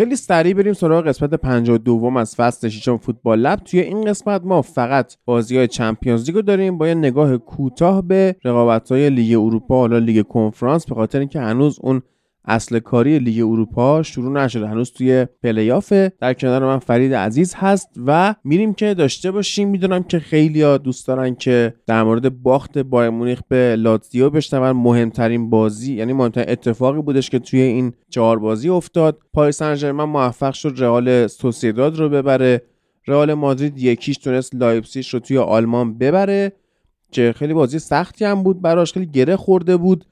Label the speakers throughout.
Speaker 1: خیلی سریع بریم سراغ قسمت 52 از فصل ششم Football Lab. توی این قسمت ما فقط بازی های Champions League داریم. با یه نگاه کوتاه به رقابت های لیگ اروپا حالا لیگ کنفرانس به خاطر اینکه هنوز اون اصل کاری لیگ اروپا شروع نشده. هنوز توی پلیافه در کنار من فرید عزیز هست و میریم که داشته باشیم. می‌دونم که خیلی دوست دارن که در مورد باخت بایر مونیخ به لاتزیو بشنون. مهمترین بازی یعنی مهمترین اتفاقی بودش که توی این چهار بازی افتاد. پاریس سن موفق شد رئال سوسیداد رو ببره. رئال مادرید یکیش تونست لایپسیش رو توی آلمان ببره که خیلی بازی سختی هم بود براش. خیلی گره خورده بود.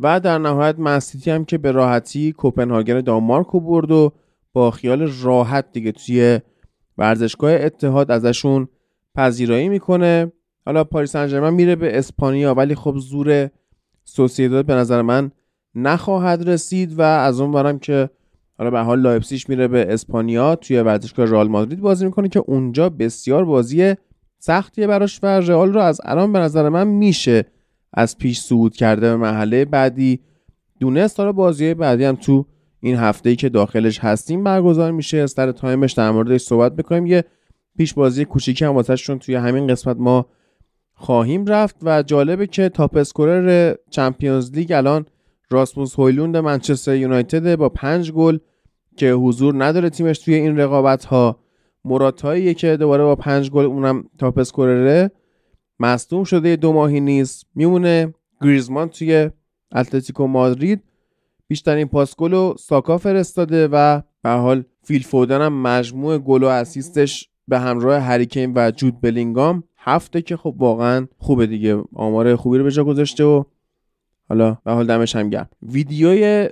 Speaker 1: و در نهایت منسیتی هم که به راحتی کوپنهاگن دانمارک رو برد و با خیال راحت دیگه توی ورزشگاه اتحاد ازشون پذیرایی می‌کنه. حالا پاریس سن میره به اسپانیا ولی خب زور سوسیداد به نظر من نخواهد رسید و از اون برم که حالا به حال لایپسیش میره به اسپانیا توی ورزشگاه رئال مادرید بازی می‌کنه که اونجا بسیار بازی سختیه براش و رئال رو از الان به نظر من میشه از پیش صعود کرده به مرحله بعدی. دونست حالا بازی بعدی هم تو این هفته ای که داخلش هستیم برگزار میشه. سر time ش در موردش صحبت بکنیم یه پیش بازی کوچیکی هم واسهشون توی همین قسمت ما خواهیم رفت و جالبه که top scorer Champions League الان راسموس هویلوند منچستر یونایتد با پنج گل که حضور نداره تیمش توی این رقابت ها موراتایی که دوباره با پنج گل اونم top scorer ه. مصدوم شده دو ماهی نیست میمونه گریزمان توی اتلتیکو مادرید. بیشترین پاس گل و ساکا فرستاده و به حال فیل فودن هم مجموع گل و assist ش به همراه هری کین و جود بلینگام هفته که خب واقعا خوبه دیگه. آمار خوبی رو به جا گذاشته و حالا به حال دمش هم گرم. ویدیوی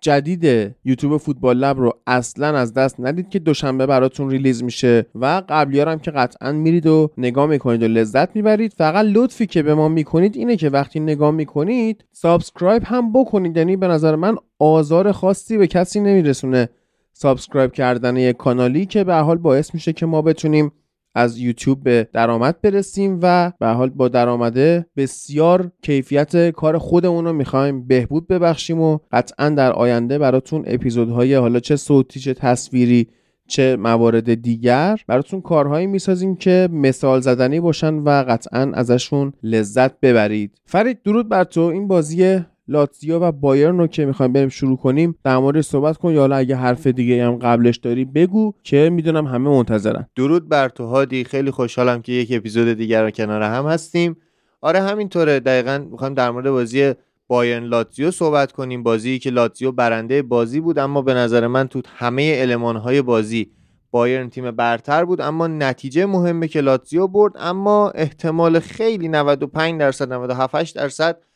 Speaker 1: جدید یوتیوب Football Lab رو اصلا از دست ندید که دوشنبه براتون release میشه و قبلیارم که قطعا میرید و نگاه می‌کنید و لذت می‌برید فقط لطفی که به ما می‌کنید اینه که وقتی نگاه می‌کنید subscribe هم بکنید. یعنی به نظر من آزار خاصی به کسی نمیرسونه subscribe کردن یک کانالی که به حال باعث میشه که ما بتونیم از یوتیوب به درآمد برسیم و به حال با درآمده بسیار کیفیت کار خودمون رو می‌خوایم بهبود ببخشیم و قطعا در آینده براتون اپیزودهای حالا چه صوتی چه تصویری چه موارد دیگر براتون کارهایی می‌سازیم که مثال زدنی باشن و قطعا ازشون لذت ببرید. فرید درود بر تو. این بازی لاتزیو و بایرن رو که می‌خوایم بریم شروع کنیم در مورد صحبت کن یا حالا اگه حرف دیگه هم قبلش داری بگو که می‌دونم همه منتظرن.
Speaker 2: درود بر تو هادی خیلی خوشحالم که یک اپیزود دیگر رو کنار هم هستیم. آره همینطوره دقیقا می‌خوایم در مورد بازی بایرن لاتزیو صحبت کنیم. بازی که لاتزیو برنده بازی بود اما به نظر من تو همه های بازی بایرن تیم برتر بود. اما نتیجه مهمه که لاتزیو برد اما احتمال خیلی 95 درصد 97 درصد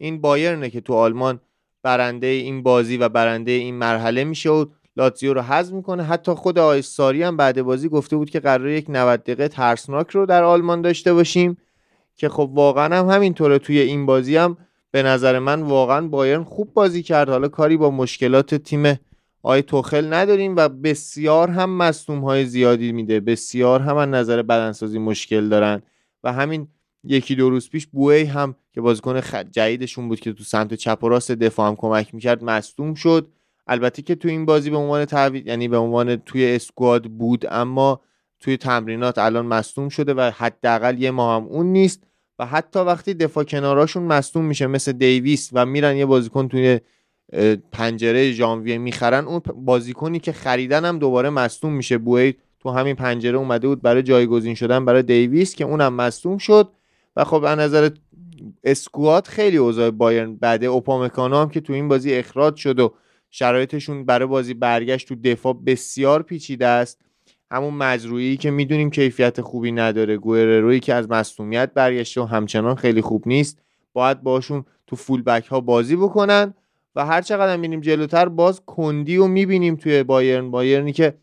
Speaker 2: این بایرنه که تو آلمان برنده این بازی و برنده این مرحله میشه و لاتزیو رو حذف می‌کنه. حتی خود آقای ساری هم بعد بازی گفته بود که قرار یک 90 دقیقه ترسناک رو در آلمان داشته باشیم که خب واقعا هم همینطوره. توی این بازی هم به نظر من واقعا بایرن خوب بازی کرد. حالا کاری با مشکلات تیم آی توخل نداریم و بسیار هم مصوم های زیادی میده. بسیار هم از نظر بدنسازی مشکل دارن و همین یکی دو روز پیش بوی هم که بازیکن جدیدشون بود که تو سمت چپ و راست دفاع هم کمک می‌کرد مصدوم شد. البته که تو این بازی به عنوان تعویض یعنی به عنوان توی اسکواد بود اما توی تمرینات الان مصدوم شده و حداقل یه ماه هم اون نیست و حتی وقتی دفاع کناراشون مصدوم میشه مثل دیویس و میرن یه بازیکن توی پنجره ژانویه می‌خرن اون بازیکنی که خریدن هم دوباره مصدوم میشه. بوی تو همین پنجره اومده بود برای جایگزین شدن برای دیویس که اونم مصدوم شد. و خب از نظر اسکوات خیلی اوضاع بایرن بعد اوپامکانو هم که تو این بازی اخراج شد و شرایطشون برای بازی برگشت تو دفاع بسیار پیچیده است. همون مجروعی که می‌دونیم کیفیت خوبی نداره روی که از مصومیت برگشته و همچنان خیلی خوب نیست باید باشون تو فول بک ها بازی بکنن و هر چقدر می‌بینیم جلوتر باز کندی و می‌بینیم توی بایرن. بایرنی که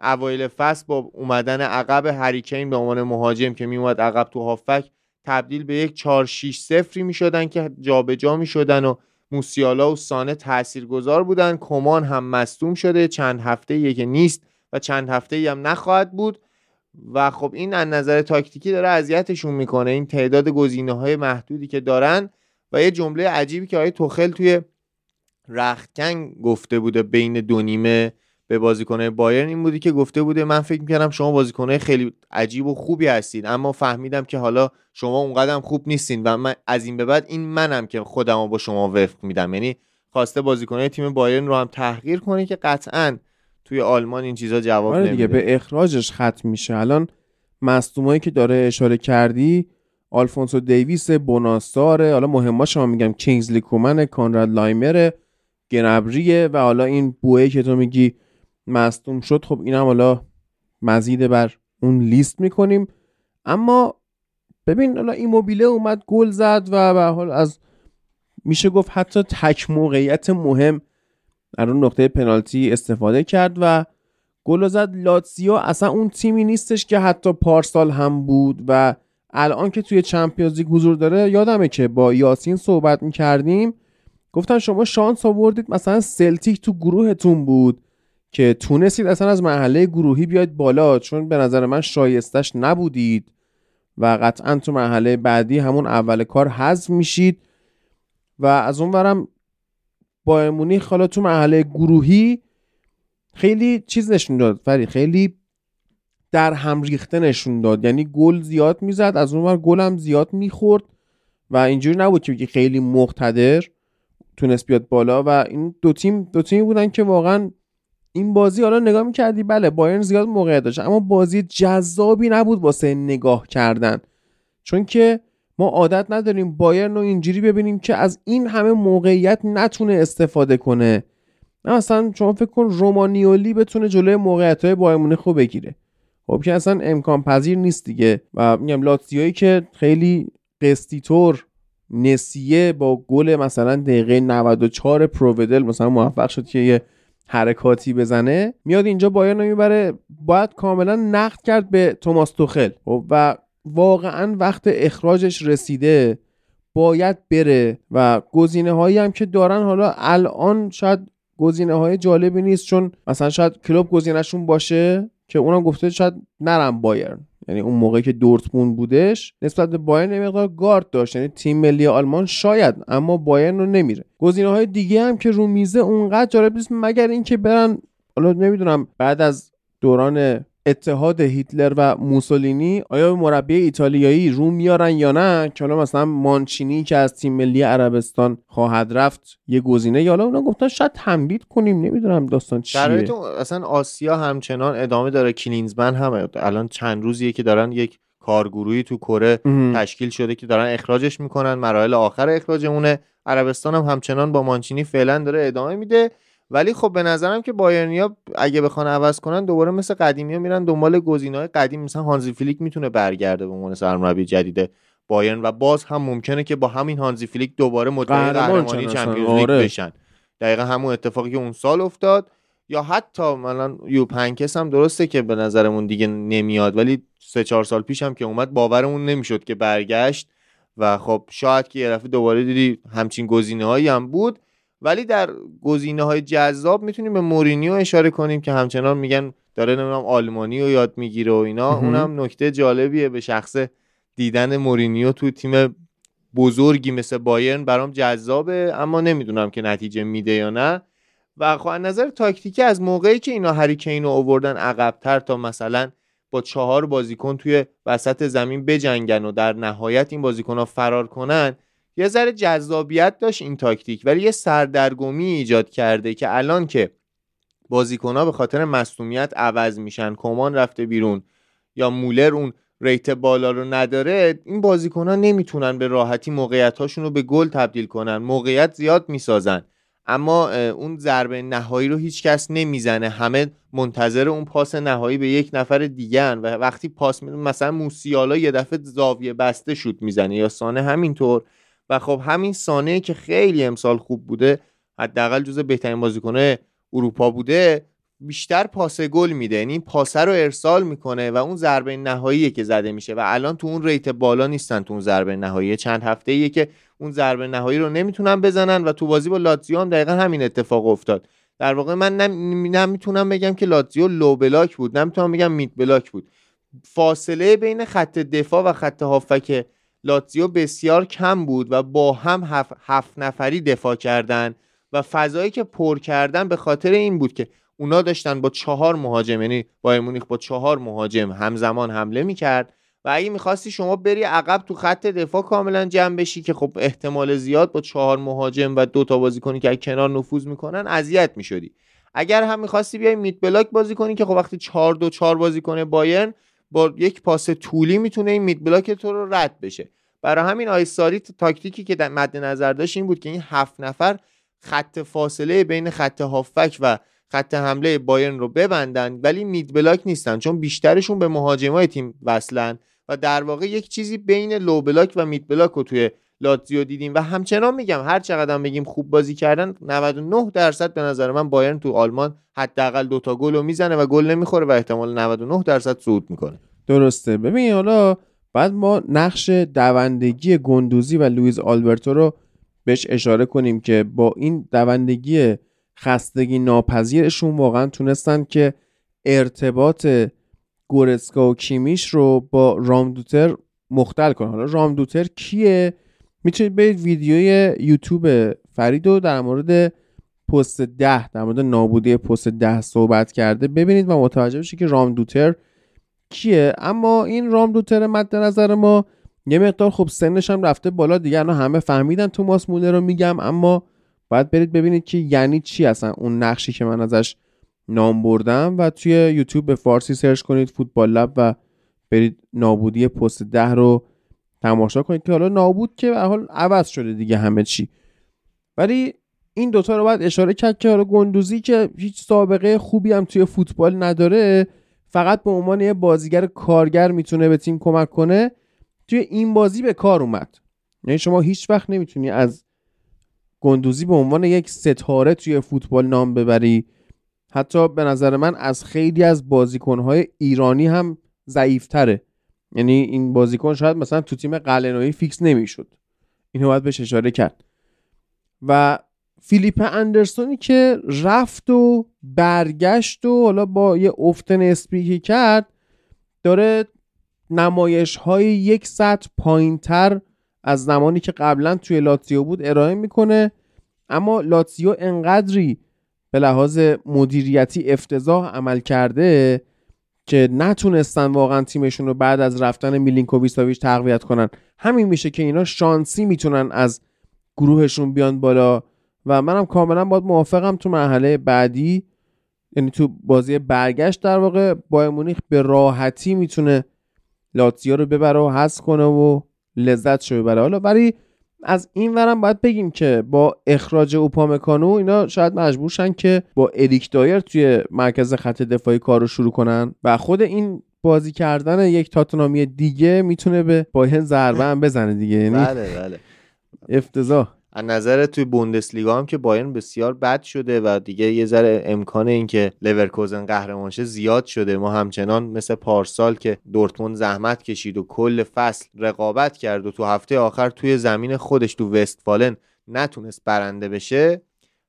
Speaker 2: اوایل فصل با اومدن عقب هریکین به عنوان مهاجم که میومد عقب تو هافک تبدیل به یک 4 6 0 می‌شدن که جابجا می‌شدن و موسیالا و سانه تاثیرگذار بودن. کمان هم مصدوم شده. چند هفته یه نیست و چند هفته هم نخواهد بود. و خب این از نظر تاکتیکی داره اذیتشون می‌کنه. این تعداد گزینه های محدودی که دارن و یه جمله عجیبی که آقای توخل توی رختکن گفته بوده بین دو نیمه به بازیکنهای بایرن این بودی که گفته بوده من فکر می‌کردم شما بازیکنهای خیلی عجیب و خوبی هستید اما فهمیدم که حالا شما اونقدر خوب نیستین و من از این به بعد این منم که خودم با شما وفق میدم. یعنی خواسته بازیکنهای تیم بایرن رو هم تحقیر کنه که قطعا توی آلمان این چیزا جواب آره
Speaker 1: دیگه به اخراجش ختم میشه. الان مصدومایی که داره اشاره کردی آلفونسو دیویس بونا ساره حالا مهمه شما میگم کینگزلی کومن کانراد لایمر گنبریه و حالا این بوئه که تو میگی مصدوم شد خب اینم حالا مزید بر اون لیست می‌کنیم. اما ببین حالا ایموبیله اومد گل زد و به حال از میشه گفت حتی تک موقعیت مهم در اون نقطه پنالتی استفاده کرد و گل زد. لاتسیو اصلا اون تیمی نیستش که حتی پارسال هم بود و الان که توی چمپیونز لیگ حضور داره یادمه که با یاسین صحبت می‌کردیم. گفتن شما شانس آوردید مثلا سلتیک تو گروهتون بود. که تونستید اصلا از مرحله گروهی بیاید بالا چون به نظر من شایستش نبودید و قطعا تو مرحله بعدی همون اول کار حذف میشید. و از اون ورم با مونیخ حالا تو مرحله گروهی خیلی چیز نشون داد فری خیلی در هم ریخته نشون داد. یعنی گل زیاد می‌زد از اون ور گل هم زیاد می‌خورد و اینجوری نبود که خیلی مقتدر تونست بیاد بالا. و این دو تیم دو تیمی بودن که واقعا این بازی حالا نگاه می‌کردی؟ بله بایرن زیاد موقعیت داشت اما بازی جذابی نبود واسه نگاه کردن. چون که ما عادت نداریم بایرن رو اینجوری ببینیم که از این همه موقعیت نتونه استفاده کنه. نه اصلا شما فکر کن رومانیولی بتونه جلوی موقعیت های بایرن خوب بگیره. خب که اصلا امکان پذیر نیست دیگه. و میگم لاتزیویی که خیلی قسطیطور نسیه با گل مثلا دقیقه 94 پروودل مثلا موفق شد که یه حرکاتی بزنه میاد اینجا بایرن می‌بره باید کاملا نقد کرد به توماس توخل. خب، و واقعا وقت اخراجش رسیده باید بره و گزینه هایی هم که دارن حالا الان شاید گزینه های جالبی نیست چون مثلا شاید کلوب گزینهشون باشه که اونم گفته شاید نرم بایرن. یعنی اون موقعی که دورتموند بودش نسبت به بایرن مقدار گارد داشت. یعنی تیم ملی آلمان شاید اما بایرن رو نمیره. گزینه های دیگه هم که رو میزه اونقدر جالب نیست مگر اینکه برن حالا نمی‌دونم بعد از دوران اتحاد هیتلر و موسولینی آیا مربی ایتالیایی رو میارن یا نه؟ که حالا مثلا مانچینی که از تیم ملی عربستان خواهد رفت یه گزینه یا حالا اونا گفتن شاید تنبید کنیم نمی‌دونم داستان چیه.
Speaker 2: اصلا آسیا همچنان ادامه داره کلینزمن هم الان چند روزیه که دارن یک کارگروهی تو کره تشکیل شده که دارن اخراجش می‌کنن مراحل آخر اخراجمونه. عربستان هم همچنان با مانچینی فعلا داره ادامه میده. ولی خب به نظرم که بایرنیا اگه بخوان عوض کنن دوباره مثل قدیمی ها میرن دنبال های قدیم. مثلا هانزی فلیک می‌تونه برگرده به عنوان سرمربی جدید بایرن و باز هم ممکنه که با همین هانزی فلیک دوباره مدعی قهرمانی Champions League آره. بشن. دقیقا همون اتفاقی که اون سال افتاد. یا حتی مثلا یو پنکس هم درسته که به نظرمون دیگه نمیاد ولی سه چهار سال پیش هم که اومد باورمون نمی‌شد که برگشت. و خب شاید که یه دفعه دوباره دیدی همچین گزینه هایی هم بود. ولی در گزینه های جذاب می‌تونیم به مورینیو اشاره کنیم که همچنان میگن داره نمی‌دونم آلمانی رو یاد می‌گیره و اینا. اونم نکته جالبیه به شخص دیدن مورینیو تو تیم بزرگی مثل بایرن برام جذابه اما نمی‌دونم که نتیجه میده یا نه. و خب از نظر تاکتیکی از موقعی که اینا هریکین رو آوردن عقبتر تا مثلا با چهار بازیکن توی وسط زمین بجنگن و در نهایت این بازیکن ها فرار کنن یه ذره جذابیت داشت این تاکتیک ولی یه سردرگمی ایجاد کرده که الان که بازیکنها به خاطر مصومیت عوض میشن کمان رفته بیرون یا مولر اون ریت بالا رو نداره این بازیکنها نمی‌تونن به راحتی موقعیت رو به گل تبدیل کنن موقعیت زیاد می‌سازن. اما اون ضربه نهایی رو هیچ کس نمی‌زنه همه منتظر اون پاس نهایی به یک نفر دیگه و وقتی پاس مثلا موسیالا یه دفعه زاویه بسته شد می‌زنه یا سانه همینطور و خب همین سانه که خیلی امسال خوب بوده حداقل جز بهترین بازیکنه اروپا بوده بیشتر پاس گل میده. یعنی پاسه رو ارسال می‌کنه و اون ضربه نهاییه که زده میشه و الان تو اون rate بالا نیستن تو اون ضربه نهایی. چند هفته ایه که اون ضربه نهایی رو نمی‌تونن بزنن و تو بازی با لاتزیو هم دقیقا همین اتفاق افتاد. در واقع من نمی‌تونم بگم که لاتزیو low block بود نمی‌تونم بگم mid block بود. فاصله بین خط دفاع و خط هافبک لاتزیو بسیار کم بود و با هم هفت, هفت نفری دفاع کردن و فضایی که پر کردن به خاطر این بود که اونا داشتن با چهار مهاجم یعنی با مونیخ با چهار مهاجم همزمان حمله می‌کرد و اگه می‌خواستی شما بری عقب تو خط دفاع کاملا جمع بشی که خب احتمال زیاد با چهار مهاجم و دو تا بازیکنی که کنار نفوذ می‌کنن اذیت می‌شدی. اگر هم می‌خواستی بیای میت بلاک بازی کنی که خب وقتی چهار دو چهار بازی کنه بایرن با یک پاس طولی می‌تونه این میت بلاک تو رو رد بشه. برای همین آی ساری تاکتیکی که در مد نظر داشت این بود که این هفت نفر خط فاصله بین خط هافبک و خط حمله بایرن رو ببندن ولی mid block نیستن چون بیشترشون به مهاجمای تیم وصلن و در واقع یک چیزی بین low block و mid block رو توی لاتزیو دیدیم و همچنان میگم هر چقدر بگیم خوب بازی کردن 99 درصد به نظر من بایرن تو آلمان حداقل دوتا گل رو می‌زنه و گل نمی‌خوره و احتمال 99 درصد صعود می‌کنه.
Speaker 1: درسته. ببین حالا بعد ما نقش دوندگی گندوزی و لوئیز آلبرتو رو بهش اشاره کنیم که با این دوندگی خستگی ناپذیرشون واقعا تونستن که ارتباط گورسکا و کیمیش رو با رامدوتر مختل کنن. حالا رامدوتر کیه؟ می‌تونید برید ویدیوی یوتیوب فرید رو در مورد پست ده در مورد نابودی پست ده صحبت کرده ببینید و متوجه بشید که رامدوتر کیه. اما این رامدوتر مد نظر ما یه مقدار خب سنش هم رفته بالا دیگه. همه فهمیدن توماس مولر رو میگم اما باید برید ببینید که یعنی چی اصلا اون نقشی که من ازش نام بردم و توی یوتیوب به فارسی سرچ کنید فوتبال لب و برید نابودی پست ده رو تماشا کنید که حالا نابود که به حال عوض شده دیگه همه چی. ولی این دوتا رو باید اشاره کرد که حالا گندوزی که هیچ سابقه خوبی هم توی فوتبال نداره فقط به عنوان یه بازیکن کارگر می‌تونه به تیم کمک کنه. توی این بازی به کار اومد. یعنی شما هیچ وقت نمی‌تونی از گندوزی به عنوان یک ستاره توی فوتبال نام ببری. حتی به نظر من از خیلی از بازیکنهای ایرانی هم ضعیفتره. یعنی این بازیکن شاید مثلا تو تیم قلعه‌نویی فیکس نمی‌شد. اینو باید بهش اشاره کرد. و فیلیپ اندرسونی که رفت و برگشت و حالا با یه افتن اسپریکی کرد داره نمایش های یک سطح پایین تر از زمانی که قبلا توی لاتزیو بود ارائه می‌کنه. اما لاتزیو انقدری به لحاظ مدیریتی افتضاح عمل کرده که نتونستن واقعا تیمشون رو بعد از رفتن میلینکوویچ تقویت کنن. همین میشه که اینا شانسی می‌تونن از گروهشون بیان بالا. و منم کاملا باید موافقم تو مرحله بعدی. یعنی تو بازی برگشت در واقع با مونیخ به راحتی می‌تونه لاتزیو رو ببره و حذف کنه و لذت شو ببره. حالا ولی از این ورم باید بگیم که با اخراج اوپامکانو اینا شاید مجبور شن که با اریک دایر توی مرکز خط دفاعی کار رو شروع کنن. و خود این بازی کردن یک تاتنامی دیگه می‌تونه به بایرن ضربه هم بزنه دیگه. یعنی
Speaker 2: بله بله.
Speaker 1: افتضاح.
Speaker 2: از نظر توی بوندسلیگا هم که بایرن بسیار بد شده و دیگه یه ذره امکان اینکه لورکوزن قهرمان شه زیاد شده. ما همچنان مثل پارسال که دورتموند زحمت کشید و کل فصل رقابت کرد و تو هفته آخر توی زمین خودش تو وستفالن نتونست برنده بشه.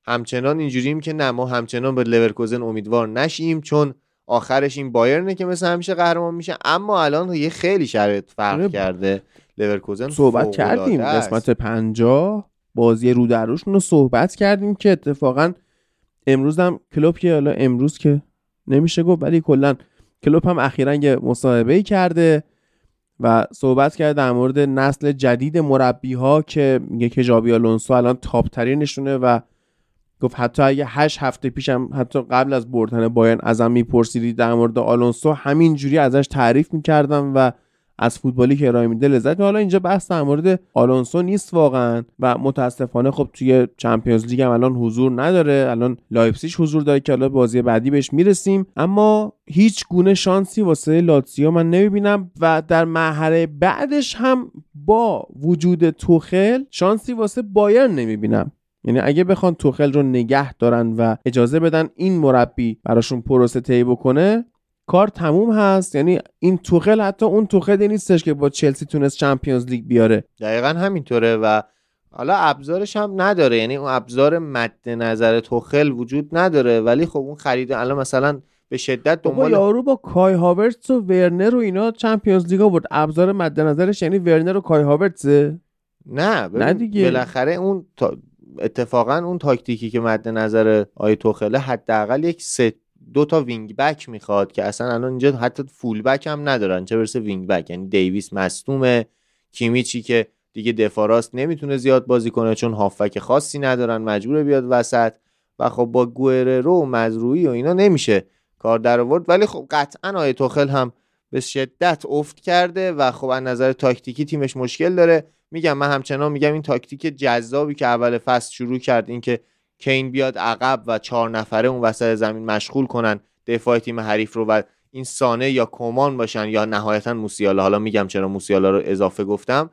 Speaker 2: همچنان اینجوریم که نه ما همچنان به لورکوزن امیدوار نشیم چون آخرش این بایرنه که مثل همیشه قهرمان میشه. اما الان یه خیلی شرایط فرق آره. کرده. لورکوزن
Speaker 1: صحبت کردیم. قسمت پنجاه. بازی رو دروشون رو صحبت کردیم که اتفاقا امروز هم کلوب که حالا امروز که نمیشه گفت ولی کلا کلوب هم اخیرا یه مصاحبه کرده و صحبت کرده در مورد نسل جدید مربی ها که میگه که ژابی آلونسو الان top ترینشونه و گفت حتی اگه هشت هفته پیشم حتی قبل از بردن بایرن ازم میپرسیدی در مورد آلونسو همین جوری ازش تعریف می‌کردم و از فوتبالی که ارائه میده لذت حالا اینجا بحث در مورد آلونسو نیست واقعا و متاسفانه خب توی Champions League هم الان حضور نداره. الان لایپسیش حضور داره که حالا بازی بعدی بهش می‌رسیم. اما هیچ گونه شانسی واسه لاتسیو من نمی‌بینم و در مرحله بعدش هم با وجود توخل شانسی واسه بایرن نمی‌بینم. یعنی اگه بخوان توخل رو نگه دارن و اجازه بدن این مربی براشون پروسه طی بکنه کار تموم هست. یعنی این توخل حتی اون توخل نیستش که با چلسی تونست چمپیونز لیگ بیاره.
Speaker 2: دقیقا همینطوره و حالا ابزارش هم نداره. یعنی اون ابزار مد نظر توخل وجود نداره. ولی خب اون خرید الان مثلا به شدت دنبال
Speaker 1: یارو با کای هاورتس و ورنر و اینا چمپیونز لیگ آورد. ابزار مد نظرش یعنی ورنر و کای هاورتس
Speaker 2: نه نه دیگه. بالاخره اون تا... اتفاقا اون تاکتیکی که مد نظر آی توخله حداقل یک سه دو تا wing back می‌خواد که اصلا الان اینجا حتی full back هم ندارن. چه برسه wing back؟ یعنی دیویس مصدومه کیمیچی که دیگه دفاع راست نمی‌تونه زیاد بازی کنه چون هافبک خاصی ندارن مجبور بیاد وسط. و خب با گوئررو و و اینا نمیشه کار در آورد. ولی خب قطعا آیه توخل هم به شدت افت کرده و خب از نظر تاکتیکی تیمش مشکل داره. میگم من همچنان میگم این تاکتیک جذابی که اول فصل شروع کرد این که کین بیاد عقب و چهار نفره اون وسط زمین مشغول کنن دفاع تیم حریف رو و این سانه یا کمان باشن یا نهایتا موسیالا. حالا میگم چرا موسیالا رو اضافه گفتم.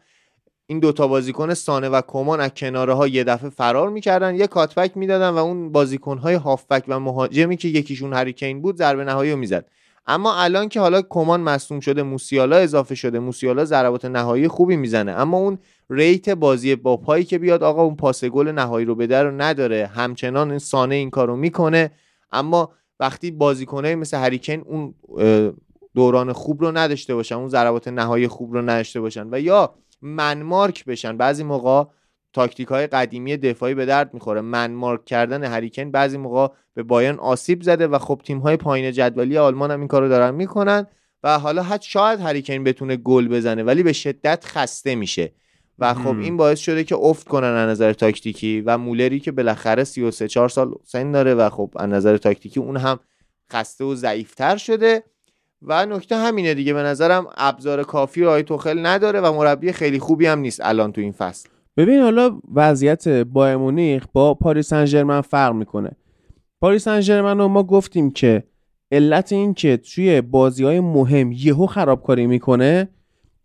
Speaker 2: این دوتا بازیکن سانه و کمان از کناره ها یه دفعه فرار می‌کردن یه کاتبک می‌دادن و اون بازیکن های هافبک و مهاجمی که یکیشون هریکین بود ضربه نهایی رو می‌زد. اما الان که حالا کمان مصوم شده موسیالا اضافه شده موسیالا ضربات نهایی خوبی می‌زنه. اما اون ریت بازی با پایی که بیاد آقا اون پاس گل نهایی رو بده رو نداره. همچنان این سانه این کارو می‌کنه. اما وقتی بازیکنه مثل هریکن اون دوران خوب رو نداشته باشن اون ضربات نهایی خوب رو نداشته باشن و یا منمارک بشن بعضی موقع تاکتیک های قدیمی دفاعی به درد می‌خوره. منمارک کردن هریکن بعضی موقع به بایرن آسیب زده و خب تیم های پایین جدولی آلمان هم این کارو دارن می‌کنن و حالا حد شاید هریکن بتونه گل بزنه ولی به شدت خسته میشه. و خب این باعث شده که افت کنن از نظر تاکتیکی و مولری که بالاخره 33 4 سال سن داره و خب از نظر تاکتیکی اون هم خسته و ضعیفتر شده. و نکته همینه دیگه به نظرم ابزار کافی آقای توخل نداره و مربی خیلی خوبی هم نیست الان تو این فصل.
Speaker 1: ببین حالا وضعیت بایرن مونیخ با پاریس سن ژرمن فرق می‌کنه. پاریس سن ژرمن رو ما گفتیم که علت این که توی بازی های مهم یهو خرابکاری می‌کنه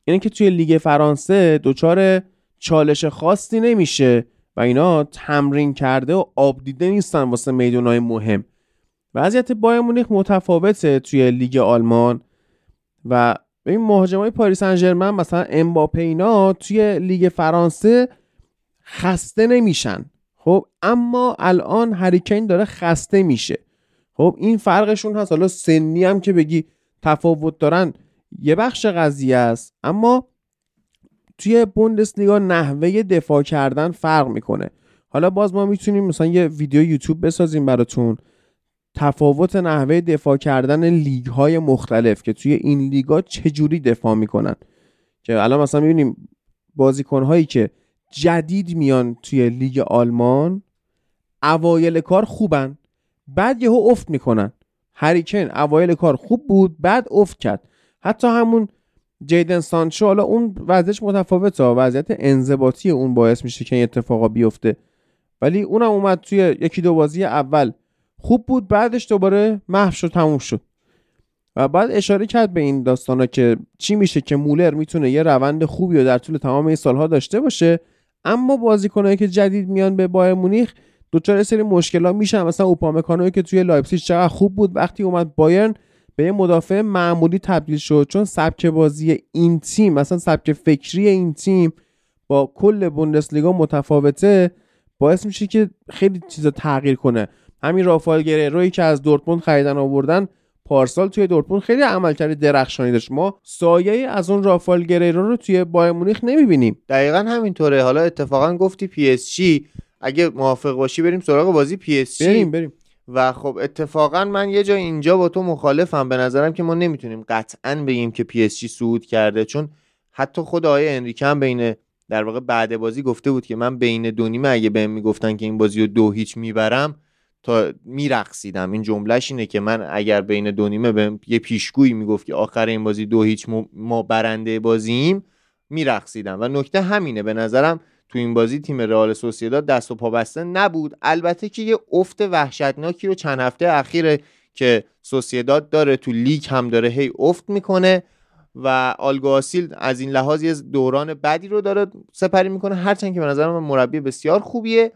Speaker 1: اینه که توی لیگ فرانسه دچار چالش خاصی نمیشه و اینا تمرین کرده و آب دیده نیستن واسه میدون‌های مهم. وضعیت بایرن مونیخ متفاوته توی لیگ آلمان و این مهاجمای پاریس سن مثلا امباپه اینا توی لیگ فرانسه خسته نمیشن. خب اما الان هریکین داره خسته میشه. خب این فرقشون هست. حالا سنی هم که بگی تفاوت دارن یه بخش قضیه است اما توی بوندسلیگا نحوه دفاع کردن فرق می‌کنه. حالا باز ما می‌تونیم مثلا یه ویدیو یوتیوب بسازیم براتون. تفاوت نحوه دفاع کردن لیگ های مختلف که توی این لیگا چجوری دفاع می‌کنن. که الان مثلا می‌بینیم بازیکن هایی که جدید میان توی لیگ آلمان اوایل کار خوبن بعد یهو افت می‌کنن. هریکن اوایل کار خوب بود بعد افت کرد. حتی همون جیدن سانچو حالا اون وضعش متفاوته وضعیت انضباطی اون باعث میشه که این اتفاقا بیفته. ولی اونم اومد توی یکی دو بازی اول. خوب بود بعدش دوباره محو شد تموم شد. و بعد اشاره کرد به این داستانا که چی میشه که مولر می‌تونه یه روند خوبی رو در طول تمام این سالها داشته باشه اما بازیکنایی که جدید میان به بایرن مونیخ دچار یه سری مشکلات میشن. مثلا اوپامکانوی که توی لایپزیگ چقدر خوب بود وقتی اومد بایرن به یه مدافع معمولی تبدیل شد. چون سبک بازی این تیم مثلا سبک فکری این تیم با کل بوندسلیگا متفاوته باعث میشه که خیلی چیزا تغییر کنه. همین رافائل رو که از دورتموند خریدن آوردن پارسال توی دورتموند خیلی عملکرد درخشانی داشت. ما سایه‌ای از اون رافائل گریرو رو توی بایرن مونیخ نمی‌بینیم.
Speaker 2: دقیقا همینطوره. حالا اتفاقا گفتی پی اس جی. اگه موافق باشی بریم سراغ بازی پی اس
Speaker 1: جی. بریم بریم.
Speaker 2: و خب اتفاقا من یه جا اینجا با تو مخالفم. به نظرم که ما نمی‌تونیم قطعا بگیم که پی اس جی صعود کرده چون حتی خود آقای انریکه بین در واقع بعد بازی گفته بود که من بین دو نیمه اگه بهم می‌گفتن که این بازی رو دو هیچ می‌برم تا میرقصیدم. این جملهش اینه که من اگر بین دو نیمه به یه پیشگویی می‌گفت که آخر این بازی دو هیچ ما برنده بازیم میرقصیدم. و نکته همینه به نظرم تو این بازی تیم رئال سوسیداد دست و پا بسته نبود. البته که یه افت وحشتناکی رو چند هفته اخیره که سوسیداد داره تو لیگ هم داره هی افت می‌کنه و آلگواسیل از این لحاظ یه دوران بدی رو داره سپری می‌کنه. هرچند که به نظر من مربی بسیار خوبیه.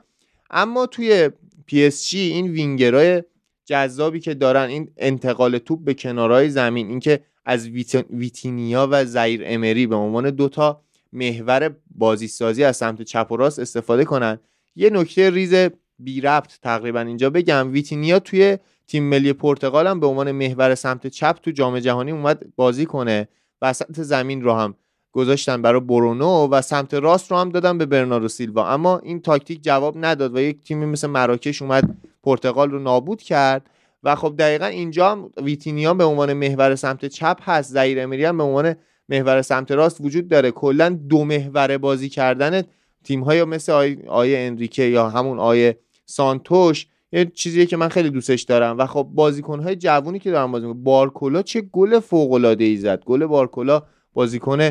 Speaker 2: اما توی پی اس جی این وینگرای جذابی که دارن این انتقال توپ به کنارهای زمین اینکه از ویتینیا و زئیر امری به عنوان دوتا محور بازیسازی از سمت چپ و راست استفاده کنن. یه نکته ریز بی ربط تقریبا اینجا بگم. ویتینیا توی تیم ملی پرتغال هم به عنوان محور سمت چپ تو جام جهانی اومد بازی کنه وسط زمین رو هم گذاشتن برای برونو و سمت راست رو هم دادن به برناردو سیلوا. اما این تاکتیک جواب نداد و یک تیمی مثل مراکش اومد پرتغال رو نابود کرد. و خب دقیقا اینجا هم ویتینیا به عنوان محور سمت چپ هست. زیر امری هم به عنوان محور سمت راست وجود داره. کلا دو محور بازی کردن تیم های مثل آی, آیه انریکه یا همون آیه سانتوش یه چیزیه که من خیلی دوستش دارم. و خب بازیکن های جوونی که دارم بازی بارکولا چه گل فوق العاده ای زد. گل بارکولا بازیکن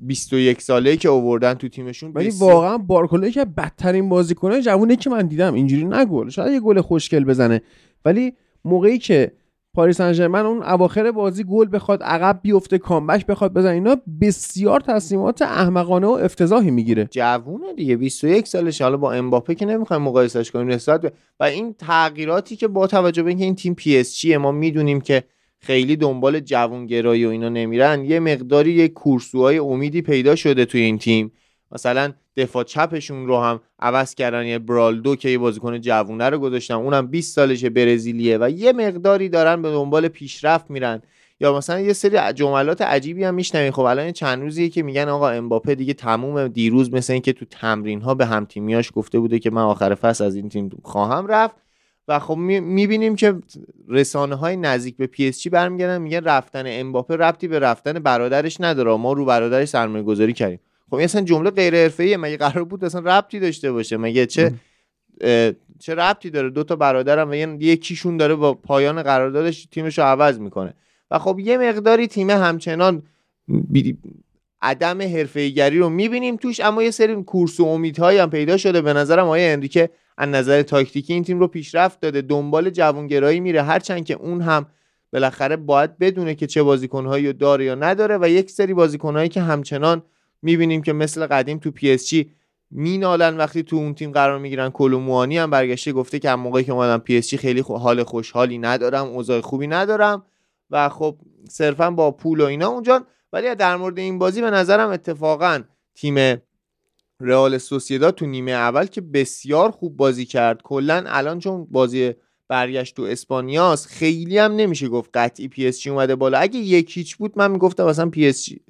Speaker 2: 21 ساله که آوردن تو تیمشون
Speaker 1: ولی واقعا بارکولا که بدترین بازیکنه جوونه که من دیدم. اینجوری نگل شاید یه گل خوشگل بزنه. ولی موقعی که پاریس سن اون اواخر بازی گل بخواد عقب بیفته کامبک بخواد بزنه. اینا بسیار تصمیمات احمقانه و افتضاحی می‌گیره.
Speaker 2: جوونه دیگه. 21 سالش حالا با امباپه که نمی‌خوایم مقایسش کنیم. نسبت و این تغییراتی که با توجه به اینکه این تیم پی اس ما می‌دونیم که خیلی دنبال جوونگرایی و اینا نمیرن یه مقداری یه کورسوهای امیدی پیدا شده توی این تیم. مثلا دفاع چپشون رو هم عوض کردن. یه برالدو که یه بازیکن جوونه رو گذاشتن. اونم 20 سالشه برزیلیه و یه مقداری دارن به دنبال پیشرفت میرن. یا مثلا یه سری جملات عجیبی هم میشنویم خب الان چند روزیه که میگن آقا امباپه دیگه تموم دیروز مثل اینکه تو تمرین ها به هم تیمیاش گفته بوده که من آخر فصل از این تیم خواهم رفت. و خب می‌بینیم که رسانه های نزدیک به پی اس جی برمیگردن. میگن رفتن امباپه ربطی به رفتن برادرش نداره. ما رو برادرش سرمایه گذاری کردیم. خب این اصلا جمله غیر حرفه‌ایه مگه قرار بود اصلا ربطی داشته باشه؟ مگه چه چه ربطی داره؟ دو تا برادرم و یکیشون داره با پایان قراردادش تیمش رو عوض می‌کنه. و خب یه مقداری تیم همچنان عدم حرفه‌ایگری رو می‌بینیم توش اما یه سری کورسو امیدهایی هم پیدا شده. به نظرم آقای انریکه از نظر تاکتیکی این تیم رو پیشرفت داده. دنبال جوانگرایی میره. هرچند که اون هم بالاخره باید بدونه که چه بازیکنهایی داره یا نداره و یک سری بازیکنهایی که همچنان می‌بینیم که مثل قدیم تو پی اس جی می‌نالن وقتی تو اون تیم قرار می‌گیرن کلوموانی هم برگشته گفته که موقعی که اومدم پی اس جی خیلی حال خوشحالی ندارم اوضاع خوبی ندارم و خب صرفا با پول و اینا اونجا. ولی در مورد این بازی به نظرم اتفاقا تیم رئال سوسیداد تو نیمه اول که بسیار خوب بازی کرد. کلا الان چون بازی برگشت تو اسپانیاست خیلی هم نمیشه گفت قطعی پی اس جی اومده بالا. اگه یک هیچ بود من می‌گفتم مثلا پی اس جی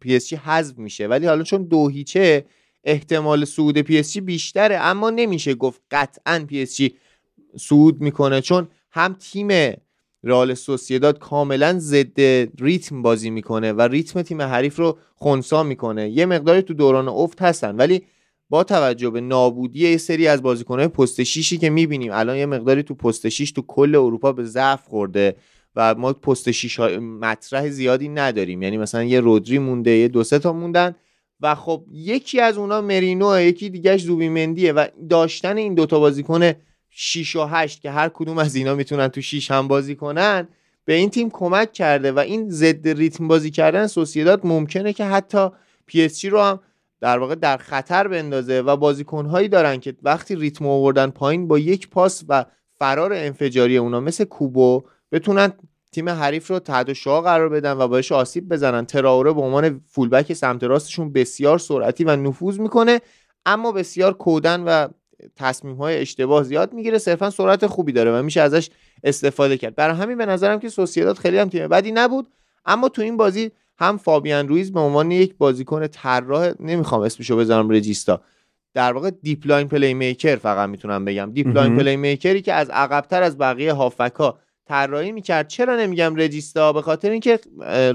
Speaker 2: پی اس جی حذف میشه. ولی حالا چون دو هیچه احتمال صعود پی اس جی بیشتره. اما نمیشه گفت قطعا پی اس جی صعود می‌کنه. چون هم تیم رئال سوسیداد کاملا ضد ریتم بازی می‌کنه و ریتم تیم حریف رو خونسا می‌کنه. یه مقداری تو دوران افت هستن. ولی با توجه به نابودی یه سری از بازیکنهای پست شیشی که می‌بینیم الان یه مقداری تو پست شیش تو کل اروپا به ضعف خورده و ما پست شیش مطرح زیادی نداریم. یعنی مثلا یه رودری مونده یه دو سه تا موندن و خب یکی از اونا مرینو یکی دیگهش زوبیمندیه و داشتن این دوتا بازیکن 6 و 8 که هر کدوم از اینا می‌تونن تو 6 هم بازی کنن به این تیم کمک کرده و این ضد ریتم بازی کردن سوسیداد ممکنه که حتی پی رو هم در واقع در خطر بندازه و بازیکنهایی دارن که وقتی ریتم آوردن پایین با یک پاس و فرار انفجاری اونا مثل کوبو بتونن تیم حریف رو تحت شعا قرار بدن و باش آسیب بزنن. تراوره به عنوان فولبک سمت راستشون بسیار سرعتی و نفوذ می‌کنه اما بسیار کودن و تصمیم های اشتباه زیاد می‌گیره. صرفا سرعت خوبی داره و میشه ازش استفاده کرد. برای همین به نظرم که سوسیداد خیلی هم تیم بدی نبود اما تو این بازی هم فابیان رویز به عنوان یک بازیکن طراح نمی‌خوام اسمشو بذارم regista در واقع deep-lying playmaker فقط می‌تونم بگم. deep-lying playmaker ی که از عقبتر از بقیه هافبکا طراحی می‌کرد. چرا نمیگم regista؟ به خاطر اینکه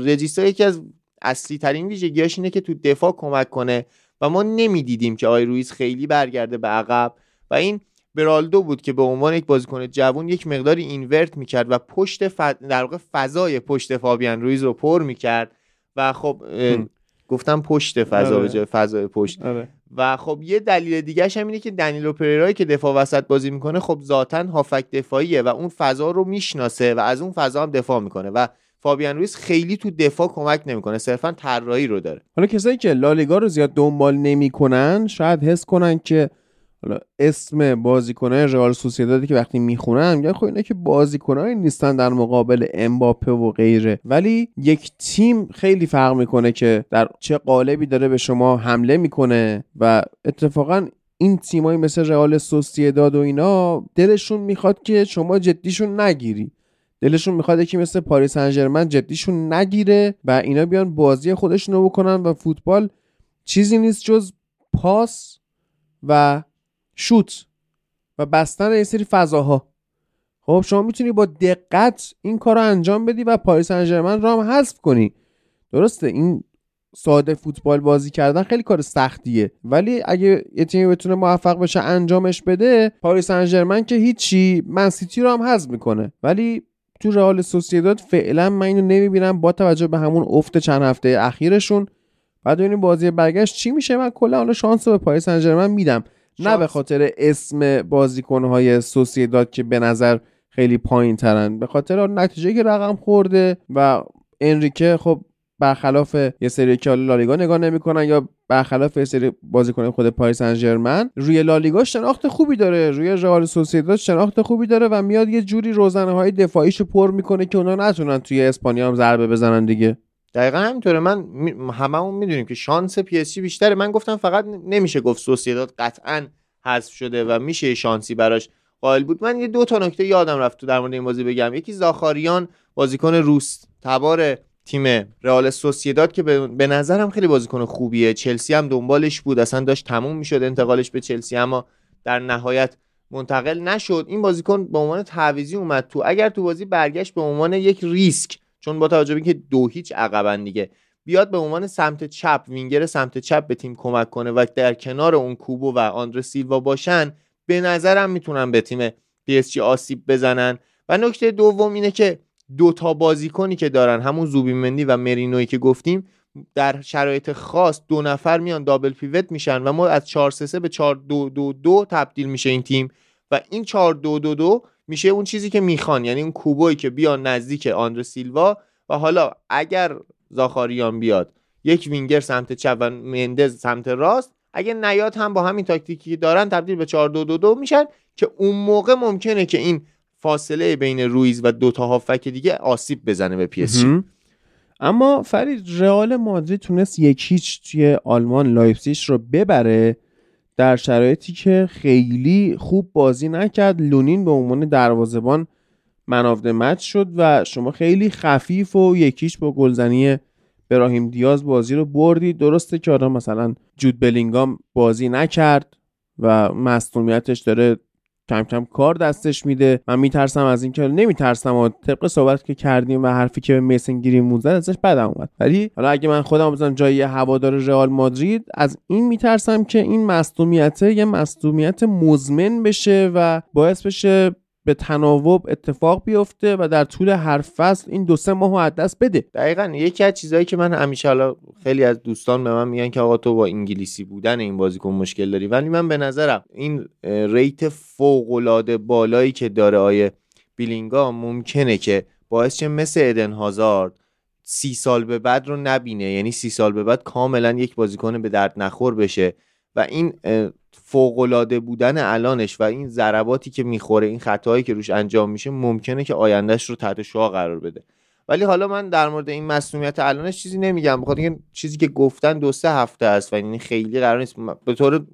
Speaker 2: regista یکی از اصلی ترین ویژگیاش اینه که تو دفاع کمک کنه و ما نمی‌دیدیم که آقای رویز خیلی برگرده به عقب. و این برالدو بود که به عنوان یک بازیکن جوان یک مقداری اینورت می‌کرد و پشت ف... در واقع فضای پشت فابیان رویز رو پر می‌کرد. و خب گفتم پشت فضا به آره. جای فضای پشت آره. و خب یه دلیل دیگه هم اینه که دنیلو پریرایی که دفاع وسط بازی می‌کنه خب ذاتا هافک دفاعیه و اون فضا رو می‌شناسه و از اون فضا هم دفاع می‌کنه و فابیان رویز خیلی تو دفاع کمک نمی‌کنه صرفا طراحی رو داره
Speaker 1: حالا کسایی که لالیگا رو زیاد دنبال نمی‌کنن شاید حس کنن که حالا اسم بازیکنان رئال سوسیدادی که وقتی می‌خونن میگن خب اینا که بازیکنایی نیستن در مقابل امباپه و غیره. ولی یک تیم خیلی فرق می‌کنه که در چه قالبی داره به شما حمله می‌کنه و اتفاقا این تیمایی مثل رئال سوسیداد و اینا دلشون می‌خواد که شما جدیشون نگیری. دلشون می‌خواد که مثل پاریس انجرمن جدیشون نگیره و اینا بیان بازی خودشون رو بکنن و فوتبال چیزی نیست جز پاس و شوت و بستن این سری فضاها. خب شما می‌تونی با دقت این کار رو انجام بدی و پاریس انجرمن را هم حذف کنی. درسته این ساده فوتبال بازی کردن خیلی کار سختیه. ولی اگه یه تیمی بتونه موفق بشه انجامش بده پاریس انجرمن که هیچی من سیتی رو هم حذف می‌کنه. ولی تو رئال سوسیداد فعلا من اینو نمی‌بینم با توجه به همون افت چند هفته اخیرشون. بعد ببینیم بازی برگشت چی میشه. من کلا حالا شانس به پاریس انجرمن میدم. نه به خاطر اسم بازیکنهای سوسیداد که به نظر خیلی پایین ترن به خاطر نتیجه که رقم خورده و انریکه خب برخلاف یه سری که لالیگا نگاه نمی‌کنن یا برخلاف یه سری بازیکن خود پاریس انجرمن روی لالیگا شناخت خوبی داره. روی رئال سوسیداد شناخت خوبی داره و میاد یه جوری روزنه های دفاعیشو پر می‌کنه که اونا نتونن توی اسپانیا هم ضربه بزنن دیگه.
Speaker 2: دقیقا همینطوره. من هممون می‌دونیم که شانس پی اس جی بیشتره. من گفتم فقط نمیشه گفت سوسیداد قطعا حذف شده و میشه شانسی براش قائل بود. من یه دو تا نکته یادم رفت تو در مورد این بازی بگم. یکی زاخاریان بازیکن روس تبار تیم رئال سوسیداد که به نظرم خیلی بازیکن خوبیه. چلسی هم دنبالش بود. اصلا داشت تموم می‌شد انتقالش به چلسی اما در نهایت منتقل نشد. این بازیکن به عنوان تعویضی اومد تو. اگر تو بازی برگشت به عنوان یک ریسک چون با توجه به اینکه دو هیچ عقبن دیگه بیاد به عنوان سمت چپ وینگر سمت چپ به تیم کمک کنه و در کنار اون کوبو و آندر سیلوا باشن به نظرم می‌تونن به تیم پی آسیب بزنن. و نکته دوم اینه که دو تا بازیکنی که دارن همون زوبیمندی و مرینوی که گفتیم در شرایط خاص دو نفر میان دابل پیوت میشن و ما از 4 3 به 4 2 2 2 تبدیل میشه این تیم. و این 4 2 2 2 میشه اون چیزی که می‌خوان یعنی اون کوبوی که بیان نزدیک آندر سیلوا. و حالا اگر زاخاریان بیاد یک وینگر سمت چپ و مندز سمت راست اگه نیاد هم با همین تاکتیکی دارن تبدیل به 4 2 2 2 میشن که اون موقع ممکنه که این فاصله بین رویز و دو تا هافبک دیگه آسیب بزنه به پی
Speaker 1: اما فرید رئال مادرید تونست یک هیچ توی آلمان لایپزیگ رو ببره. در شرایطی که خیلی خوب بازی نکرد لونین به عنوان دروازبان منافد مچ شد و شما خیلی خفیف و یکیش با گلزنی براهیم دیاز بازی رو بردید. درسته که آدم مثلا جود بلینگام بازی نکرد و مصونیتش داره کم کم کار دستش میده. من میترسم از اینکه نمیترسم و طبق صحبت که کردیم و حرفی که به میسن گیری موزد ازش بدم اومد. ولی حالا اگه من خودم بزنم جای هوادار رئال مادرید از این میترسم که این مصدومیت یه مصدومیت مزمن بشه و باعث بشه به تناوب اتفاق بیفته و در طول هر فصل این دو سه ماهو از دست بده.
Speaker 2: دقیقا یکی از چیزهایی که من همیشه حالا خیلی از دوستان به من میگن که آقا تو با انگلیسی بودن این بازیکن مشکل داری ولی من به نظرم این ریت فوق العاده بالایی که داره آیه بیلینگا ممکنه که باعث شه مثل ادن هازارد سی سال به بعد رو نبینه. یعنی سی سال به بعد کاملا یک بازیکن به درد نخور بشه. و این فوقالعاده بودن الانش و این ضرباتی که می‌خوره این خطاهایی که روش انجام میشه ممکنه که آیندهش رو تحت شعا قرار بده. ولی حالا من در مورد این مسئولیت الانش چیزی نمیگم بخاطر اینکه چیزی که گفتن دو سه هفته است و یعنی خیلی قرار نیست. به طور